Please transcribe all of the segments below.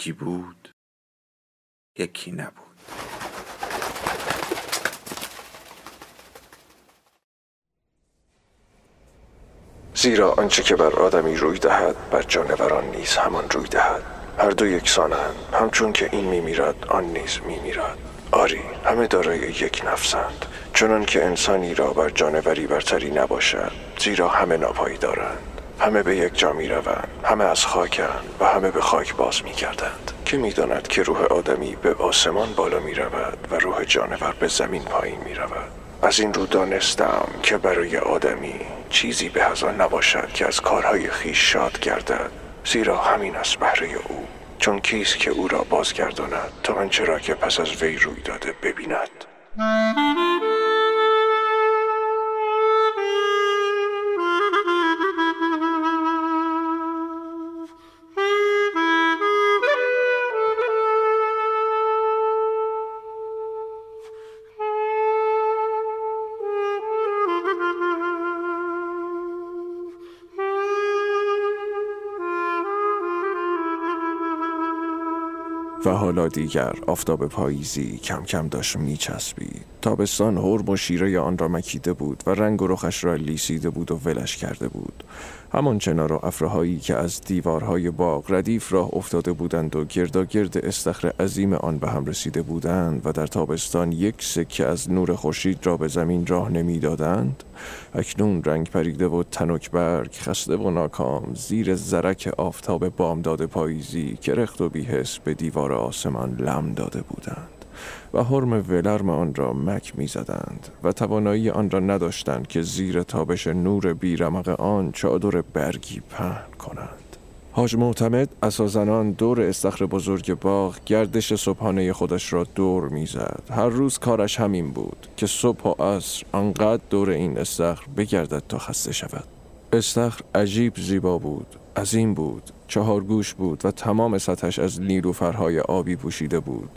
یکی بود یکی نبود. زیرا آنچه که بر آدمی روی دهد بر جانوران نیز همان روی دهد. هر دو یکسانند همچون که این میمیرد آن نیز میمیرد. آری همه دارای یک نفسند. چنان که انسانی را بر جانوری برتری نباشد زیرا همه ناپایی دارند همه به یک جا می روند همه از خاکند و همه به خاک باز می کردند که می داند که روح آدمی به آسمان بالا می رود و روح جانور به زمین پایین می رود از این رو دانستم که برای آدمی چیزی به از نباشد که از کارهای خیش شاد گردد. زیرا همین است بهره او. چون کیست که او را بازگرداند تا آنچه که پس از وی روی داده ببیند. و حالا دیگر آفتاب پاییزی کم کم داشت میچسبید. تابستان هرم و شیره آن را مکیده بود و رنگ و رخش را لیسیده بود و ولش کرده بود. همان چنار و افرهایی که از دیوارهای باغ ردیف راه افتاده بودند و گرد استخر عظیم آن به هم رسیده بودند و در تابستان یک سکه از نور خورشید را به زمین راه نمی‌دادند اکنون رنگ پریده و تنک برگ خسته و ناکام زیر زرک آفتاب بامداد پاییزی کرخت و بیهس به دیوار آسمان لم داده بودند. و حرم ولرم آن را مک می زدند و توانایی آن را نداشتند که زیر تابش نور بیرمق آن چادر برگی پهن کنند حاج معتمد اساسنان دور استخر بزرگ باغ گردش صبحانه خودش را دور می‌زد. هر روز کارش همین بود که صبح و عصر آنقدر دور این استخر بگردد تا خسته شود. استخر عجیب زیبا بود، عظیم بود، چهار گوش بود و تمام سطحش از نیلوفرهای آبی پوشیده بود.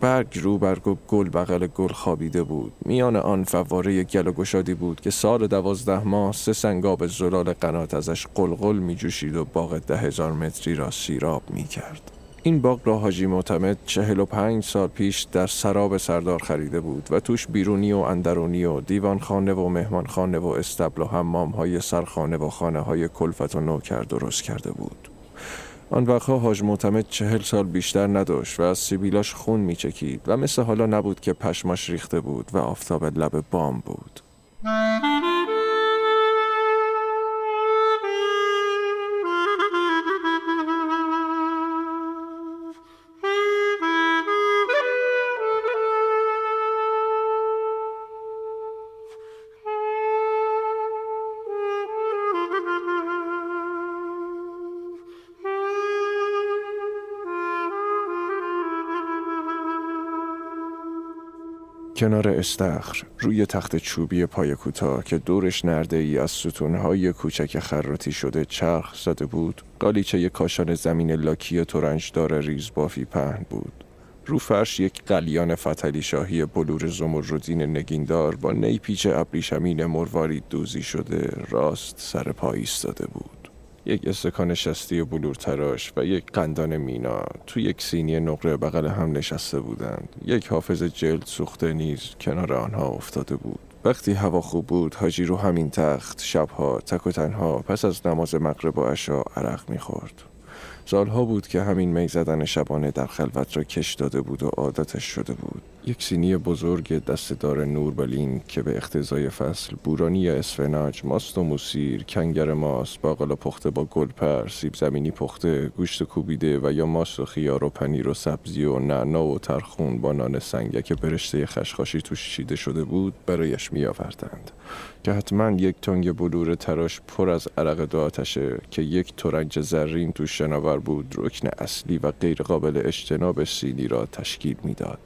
برگ رو برگ و گل بغل گل خوابیده بود میان آن فواره گل و گشادی بود که سال دوازده ماه سه سنگاب زلال قنات ازش قلقل می جوشید و باغ ده هزار متری را سیراب می کرد. این باغ را حاجی معتمد چهل و پنج سال پیش در سراب سردار خریده بود و توش بیرونی و اندرونی و دیوانخانه و مهمانخانه و استبل و حمام های سرخانه و خانه های کلفت و نوکر درست کرده بود. آن وقتها حاج معتمد چهل سال بیشتر نداشت و از سیبیلاش خون میچکید و مثل حالا نبود که پشماش ریخته بود و آفتاب لب بام بود. کنار استخر روی تخت چوبی پای کوتاه که دورش نرده ای از ستونهای کوچک خراتی شده چرخ زده بود قالیچه کاشان زمین لاکی تورنجدار ریز بافی پهن بود. رو فرش یک قلیان فتلی شاهی بلور زمردین نگیندار با نیپیچ ابریشمین مروارید دوزی شده راست سر پای ایستاده بود. یک استکان شستی بلور تراش و یک قندان مینا. تو یک سینی نقره بغل هم نشسته بودند. یک حافظ جلد سوخته نیز کنار آنها افتاده بود. وقتی هوا خوب بود حاجی رو همین تخت شبها تک و تنها پس از نماز مغرب و عشا عرق می‌خورد. سالها بود که همین می زدن شبانه در خلوت را کش داده بود و عادتش شده بود. یک سینی بزرگ دستدار نوربلین که به اختزای فصل بورانی اسفناج، ماست و موسیر، کنگر ماست، باقلا پخته با گلپر، سیب زمینی پخته، گوشت کوبیده و یا ماست و خیار و پنیر و سبزی و نعنا و ترخون با نان که برشته خشخاشی توش چیده شده بود برایش می آوردند که حتما یک تنگ بلور تراش پر از عرق دو آتشه که یک ترنج زرین توش شناور بود رکن اصلی و غیر قابل اجتناب سینی را تشکیل می‌داد.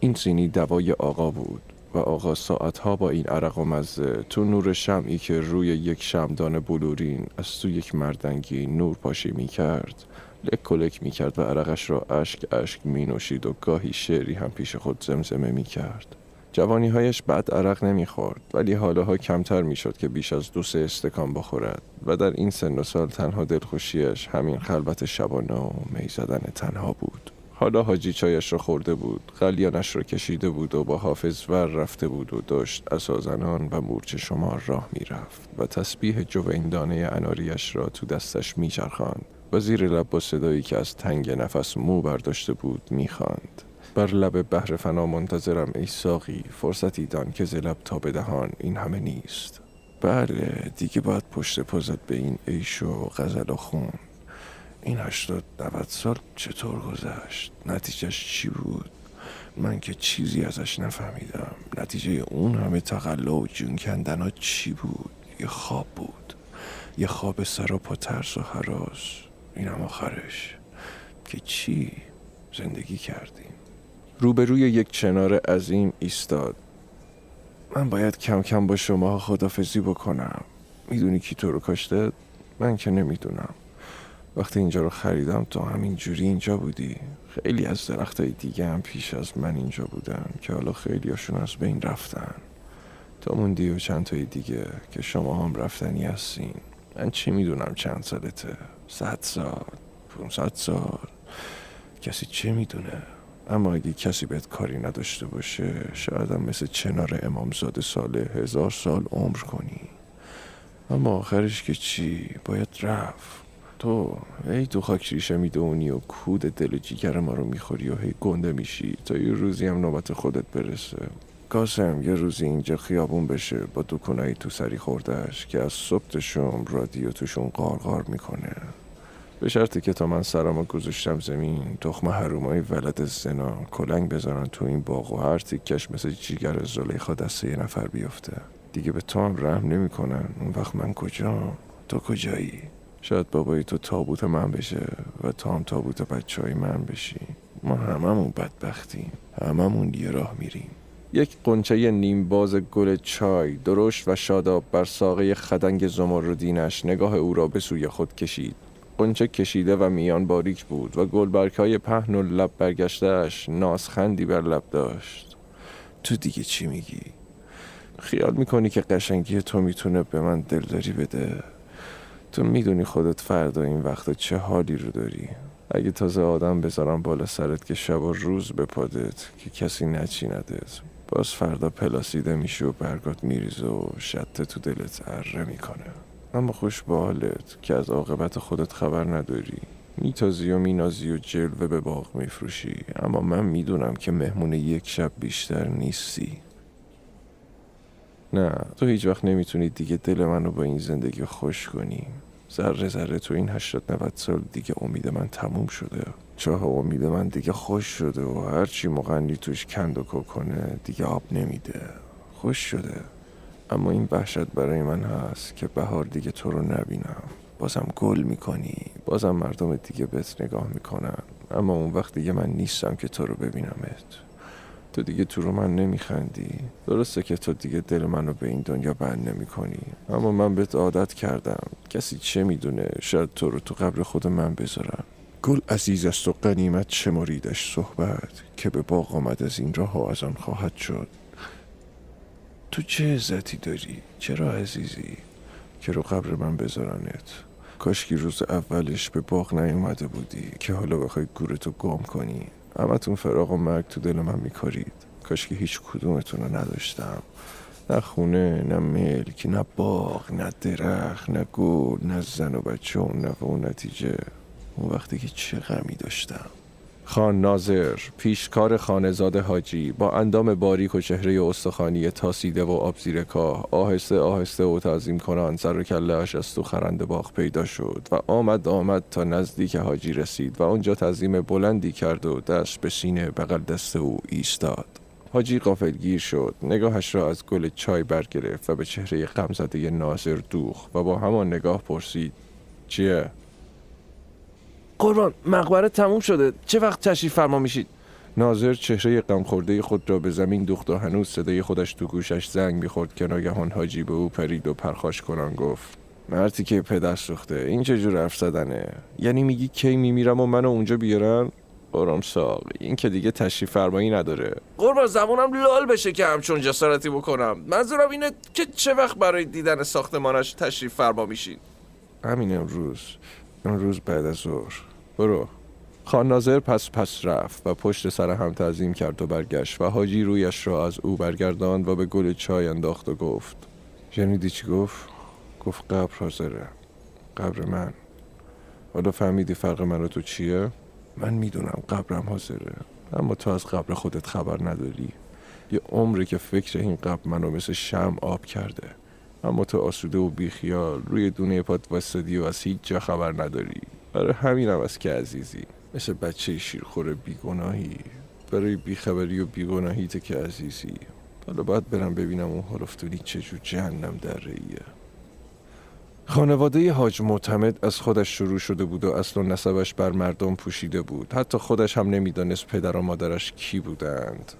این سینی دوای آقا بود و آقا ساعتها با این عرق و مزه تو نور شمعی که روی یک شمدان بلورین از تو یک مردنگی نور پاشی می کرد لک کلک می کرد و عرقش را اشک اشک می نوشید و گاهی شعری هم پیش خود زمزمه می کرد جوانی هایش بعد عرق نمی خورد ولی حالاها کمتر می شد که بیش از دو سه استکان بخورد و در این سن و سال تنها دلخوشیش همین خلوت شبانه و می زدن تنها بود. حالا حاجی چایش را خورده بود قلیانش را کشیده بود و با حافظ ور رفته بود و داشت اسازنان و مورچه شمار راه می‌رفت و تسبیح جویندانه اناریش را تو دستش میچرخاند و زیر لب با صدایی که از تنگ نفس مو برداشته بود می‌خواند. بر لب بحر فنا منتظرم ای ساقی فرصتی دان که زلب تا به دهان این همه نیست. بله دیگه باید پشت پزت به این عیش و غزل و خون. این هشتاد نوت سال چطور گذشت؟ نتیجهش چی بود؟ من که چیزی ازش نفهمیدم. نتیجه اون همه تقلا و جون کندن ها چی بود؟ یه خواب بود. یه خواب سراپا ترس و حراس. این هم آخرش. که چی؟ زندگی کردیم. روبروی یک چنار عظیم ایستاد. من باید کم کم با شما خدافزی بکنم. می‌دونی کی تو رو کاشته؟ من که نمی‌دونم. وقتی اینجا رو خریدم تو همین جوری اینجا بودی. خیلی از درخت های دیگه هم پیش از من اینجا بودن که حالا خیلی هاشون از بین رفتن. تو موندی و چند تای دیگه که شما هم رفتنی هستین. من چی می‌دونم چند سالته؟ صد سال پونصد سال. کسی چه می‌دونه؟ اما اگه کسی بهت کاری نداشته باشه شاید هم مثل چنار امامزاده سال هزار سال عمر کنی. اما آخرش که چی؟ باید رفت. تو ای تو خاک ریشه می‌دونی و کود دل جیگر ما رو می‌خوری و هی گنده میشی. تا یه روزی هم نوبت خودت برسه. کاسم یه روزی اینجا خیابون بشه. با دکونایی تو سری خوردهش که از صبح شم رادیو توشون قارقار می‌کنه. به شرطی که تا من سرامو گذاشتم زمین تخم حرومای ولد زنا کلنگ بزنن تو این باغ و هر تیکش مثل جیگر زلیخا دسته یه نفر بیفته. دیگه به تو هم رحم نمی‌کنن. اون وقت من کجا تو کجایی؟ شاید بابای تو تابوت من بشه و تو هم تابوت بچه های من بشی. ما هممون بدبختیم. هممون یه راه میریم. یک قنچه نیم باز گل چای درشت و شاداب بر ساقه خدنگ زمردینش نگاه او را به سوی خود کشید. قنچه کشیده و میان باریک بود و گلبرگ های پهن و لب برگشتهش ناسخندی بر لب داشت. تو دیگه چی میگی؟ خیال می‌کنی که قشنگی تو می‌تونه به من دلداری بده؟ تو می‌دونی خودت فردا این وقت چه حالی رو داری. اگه تازه آدم بذارم بالا سرت که شب و روز بپادت که کسی نچیندت باز فردا پلاسیده میشه و برگات میریزه و شته تو دلت اره می‌کنه. اما خوش با حالت که از عاقبت خودت خبر نداری. میتازی و مینازی و جلوه به باغ میفروشی. اما من می‌دونم که مهمون یک شب بیشتر نیستی. نه تو هیچ وقت نمی‌تونی دیگه دل منو با این زندگی خوش کنی. ذره ذره تو این هشتاد نوت سال دیگه امید من تموم شده. چاه امید من دیگه خوش شده و هرچی مغنی توش کند و کنه دیگه آب نمیده. خوش شده. اما این وحشت برای من هست که بهار دیگه تو رو نبینم. بازم گل می‌کنی. بازم مردم دیگه بهت نگاه می‌کنن. اما اون وقت دیگه من نیستم که تو رو ببینمت. تو دیگه تو رو من نمیخندی؟ درسته که تو دیگه دل منو به این دنیا بند نمی کنی اما من بهت عادت کردم. کسی چه می‌دونه؟ شاید تو رو تو قبر خود من بذارم. گل عزیز است و قنیمت شماریدش صحبت که به باغ آمد از این راه و از آن خواهد شد. تو چه عزتی داری؟ چرا عزیزی؟ که رو قبر من بذارنت. کاشکی روز اولش به باغ نیومده بودی که حالا بخوای گورتو گم کنی. همتون فراغ و مرگ تو دل من میکارید. کاش که هیچ کدومتون رو نداشتم. نه خونه نه ملک نه باغ نه درخت نه گل نه زن و بچه و نه و نتیجه. اون وقتی که چه غمی داشتم. خان ناظر پیشکار خانزاده حاجی با اندام باریک و چهره استخوانی تاسیده و آبزیرکاه آهسته آهسته و تعظیم کنان سر کله از تو خرند باغ پیدا شد و آمد آمد تا نزدیک حاجی رسید و آنجا تعظیم بلندی کرد و دست به سینه بغل دست او ایستاد حاجی قافلگیر شد نگاهش را از گل چای برگرفت و به چهره غمزده ناظر دوخ و با همان نگاه پرسید چیه؟ قربان مقبره تموم شده. چه وقت تشریف فرما میشید؟ ناظر چهره غمخورده خود را به زمین دوخت و هنوز صدای خودش تو گوشش زنگ می‌خورد. که ناگهان حاجی به او پرید و پرخاش کنان گفت مرتی که پدر سوخته این چه جور حرف زدنه؟ یعنی میگی کی میمیرم و منو اونجا بیارن؟ قرم ساق این که دیگه تشریف فرمایی نداره. قربان زبونم لال بشه که همچون جسارتی بکنم. منظورم اینه که چه وقت برای دیدن ساختمانش تشریف فرما میشید؟ همین امروز. امروز بعد از ظهر. برو. خان ناظر پس پس رفت و پشت سر هم تعظیم کرد و برگشت و حاجی رویش را از او برگرداند و به گل چای انداخت و گفت شنیدی چی گفت؟ گفت قبر حاضره. قبر من؟ حالا فهمیدی فرق من تو چیه؟ من می‌دونم قبرم حاضره اما تو از قبر خودت خبر نداری. یه عمره که فکر این قبر منو مثل شم آب کرده. اما تو آسوده و بیخیال روی دونه پات وستدی و از هیچ جا خبر نداری. برای همینم از که عزیزی. مثل بچه شیرخور بیگناهی. برای بیخبری و بیگناهیت که عزیزی. حالا باید برم ببینم اون هرفتونی چجور جهنم در رئیه خانواده حاج معتمد از خودش شروع شده بود و اصل و نسبش بر مردم پوشیده بود. حتی خودش هم نمی‌دانست پدر و مادرش کی بودند.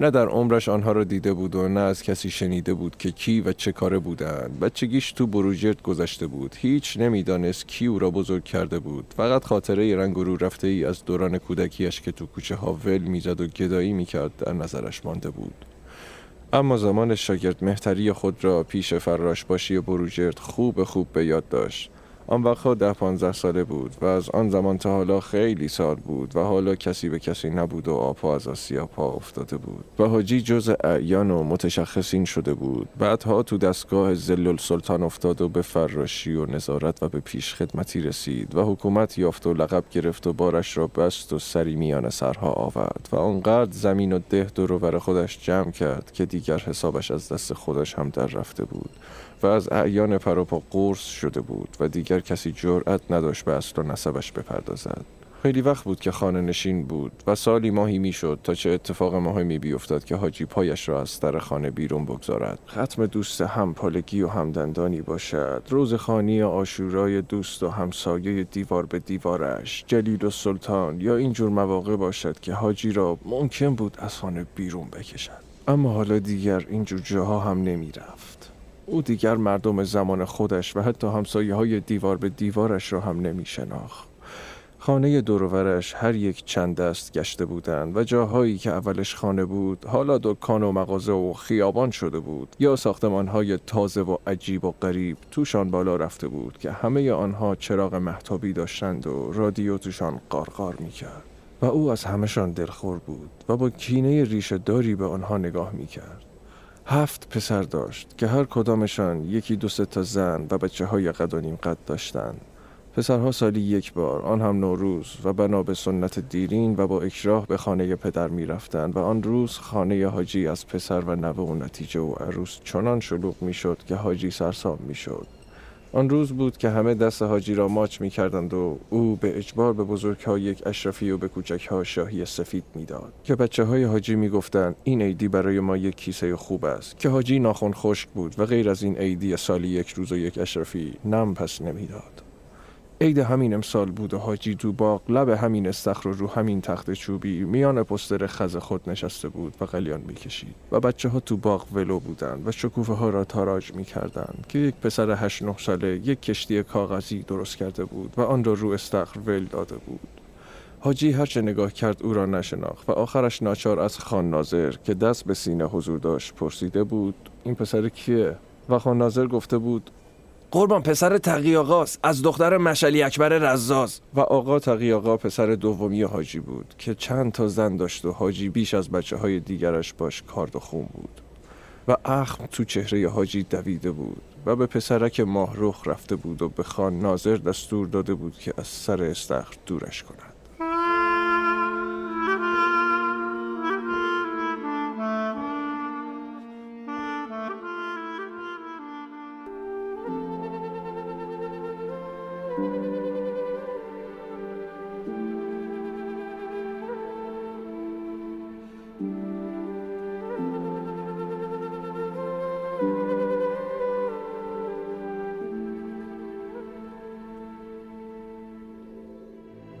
نه در عمرش آنها را دیده بود و نه از کسی شنیده بود که کی و چه کاره بودند. بچگیش تو بروجرد گذشته بود. هیچ نمی‌دانست کی او را بزرگ کرده بود. فقط خاطره رنگ رو رفته ای از دوران کودکیش که تو کوچه ها ول می‌زد و گدایی می‌کرد در نظرش مانده بود. اما زمان شاگرد مهتری خود را پیش فراش باشی بروجرد خوب خوب به یاد داشت. آن وقتها ده پانزده ساله بود و از آن زمان تا حالا خیلی سال بود و حالا کسی به کسی نبود و آپا از آسیا پا افتاده بود. و حاجی جز اعیان و متشخصین شده بود. بعدها تو دستگاه زلل سلطان افتاد و به فراشی و نظارت و به پیش خدمتی رسید و حکومت یافت و لقب گرفت و بارش را بست و سری میان سرها آورد و آنقدر زمین و ده دور خودش جمع کرد که دیگر حسابش از دست خودش هم در رفته بود. و از اعیان پروپا قرص شده بود و دیگر کسی جرأت نداشت به اصل و نسبش بپردازد. خیلی وقت بود که خانه نشین بود و سالی ماهی می‌شد تا چه اتفاق مهمی بیفتد که حاجی پایش را از در خانه بیرون بگذارد. ختم دوست هم پالگی و همدندانی باشد. روز خانی آشورای دوست و همسایه دیوار به دیوارش جلیل و سلطان یا اینجور مواقع باشد که حاجی را ممکن بود از خانه بیرون بکشد. اما حالا دیگر اینجور جاها هم نمی رفت. او دیگر مردم زمان خودش و حتی همسایه های دیوار به دیوارش را هم نمی شناخت. خانه دورورش هر یک چند دست گشته بودند و جاهایی که اولش خانه بود حالا دکان و مغازه و خیابان شده بود یا های تازه و عجیب و غریب توشان بالا رفته بود که همه آنها چراغ محتابی داشتند و رادیو توشان قارقار می کرد. و او از همشان دلخور بود و با کینه ریشه داری به آنها نگاه می کرد. هفت پسر داشت که هر کدامشان یکی دو تا زن و بچه های قد و نیم قد داشتند. پسرها سالی یک بار آن هم نوروز و بنا به سنت دیرین و با اکراه به خانه پدر می رفتند و آن روز خانه حاجی از پسر و نوه و نتیجه و عروس چنان شلوغ می شد که حاجی سرسام می شد. آن روز بود که همه دست حاجی را ماچ می کردند و او به اجبار به بزرگ ها یک اشرفی و به کوچک ها شاهی سفید می‌داد که بچه های حاجی می گفتند این عیدی برای ما یک کیسه خوب است که حاجی ناخون خشک بود و غیر از این عیدی سالی یک روز و یک اشرفی نم پس نمی‌داد. عید همین امسال بود و حاجی تو باغ لب همین استخر و رو همین تخت چوبی میان پستر خز خود نشسته بود و قلیان می‌کشید و بچه ها تو باغ ولو بودند و شکوفه ها را تاراج می‌کردند که یک پسر هشت نه ساله یک کشتی کاغذی درست کرده بود و آن را رو استخر ول داده بود حاجی هرچه نگاه کرد او را نشناخت و آخرش ناچار از خان ناظر که دست به سینه حضور داشت پرسیده بود این پسر کیه؟ و خان ناظر گفته بود قربان پسر تقی آقاست از دختر مشلی اکبر رزاز. و آقا تقی آقا پسر دومی حاجی بود که چند تا زن داشت و حاجی بیش از بچه های دیگرش باش کارد و خون بود. و اخم تو چهره حاجی دویده بود و به پسرک ماه رفته بود و به خان ناظر دستور داده بود که از سر استخر دورش کند.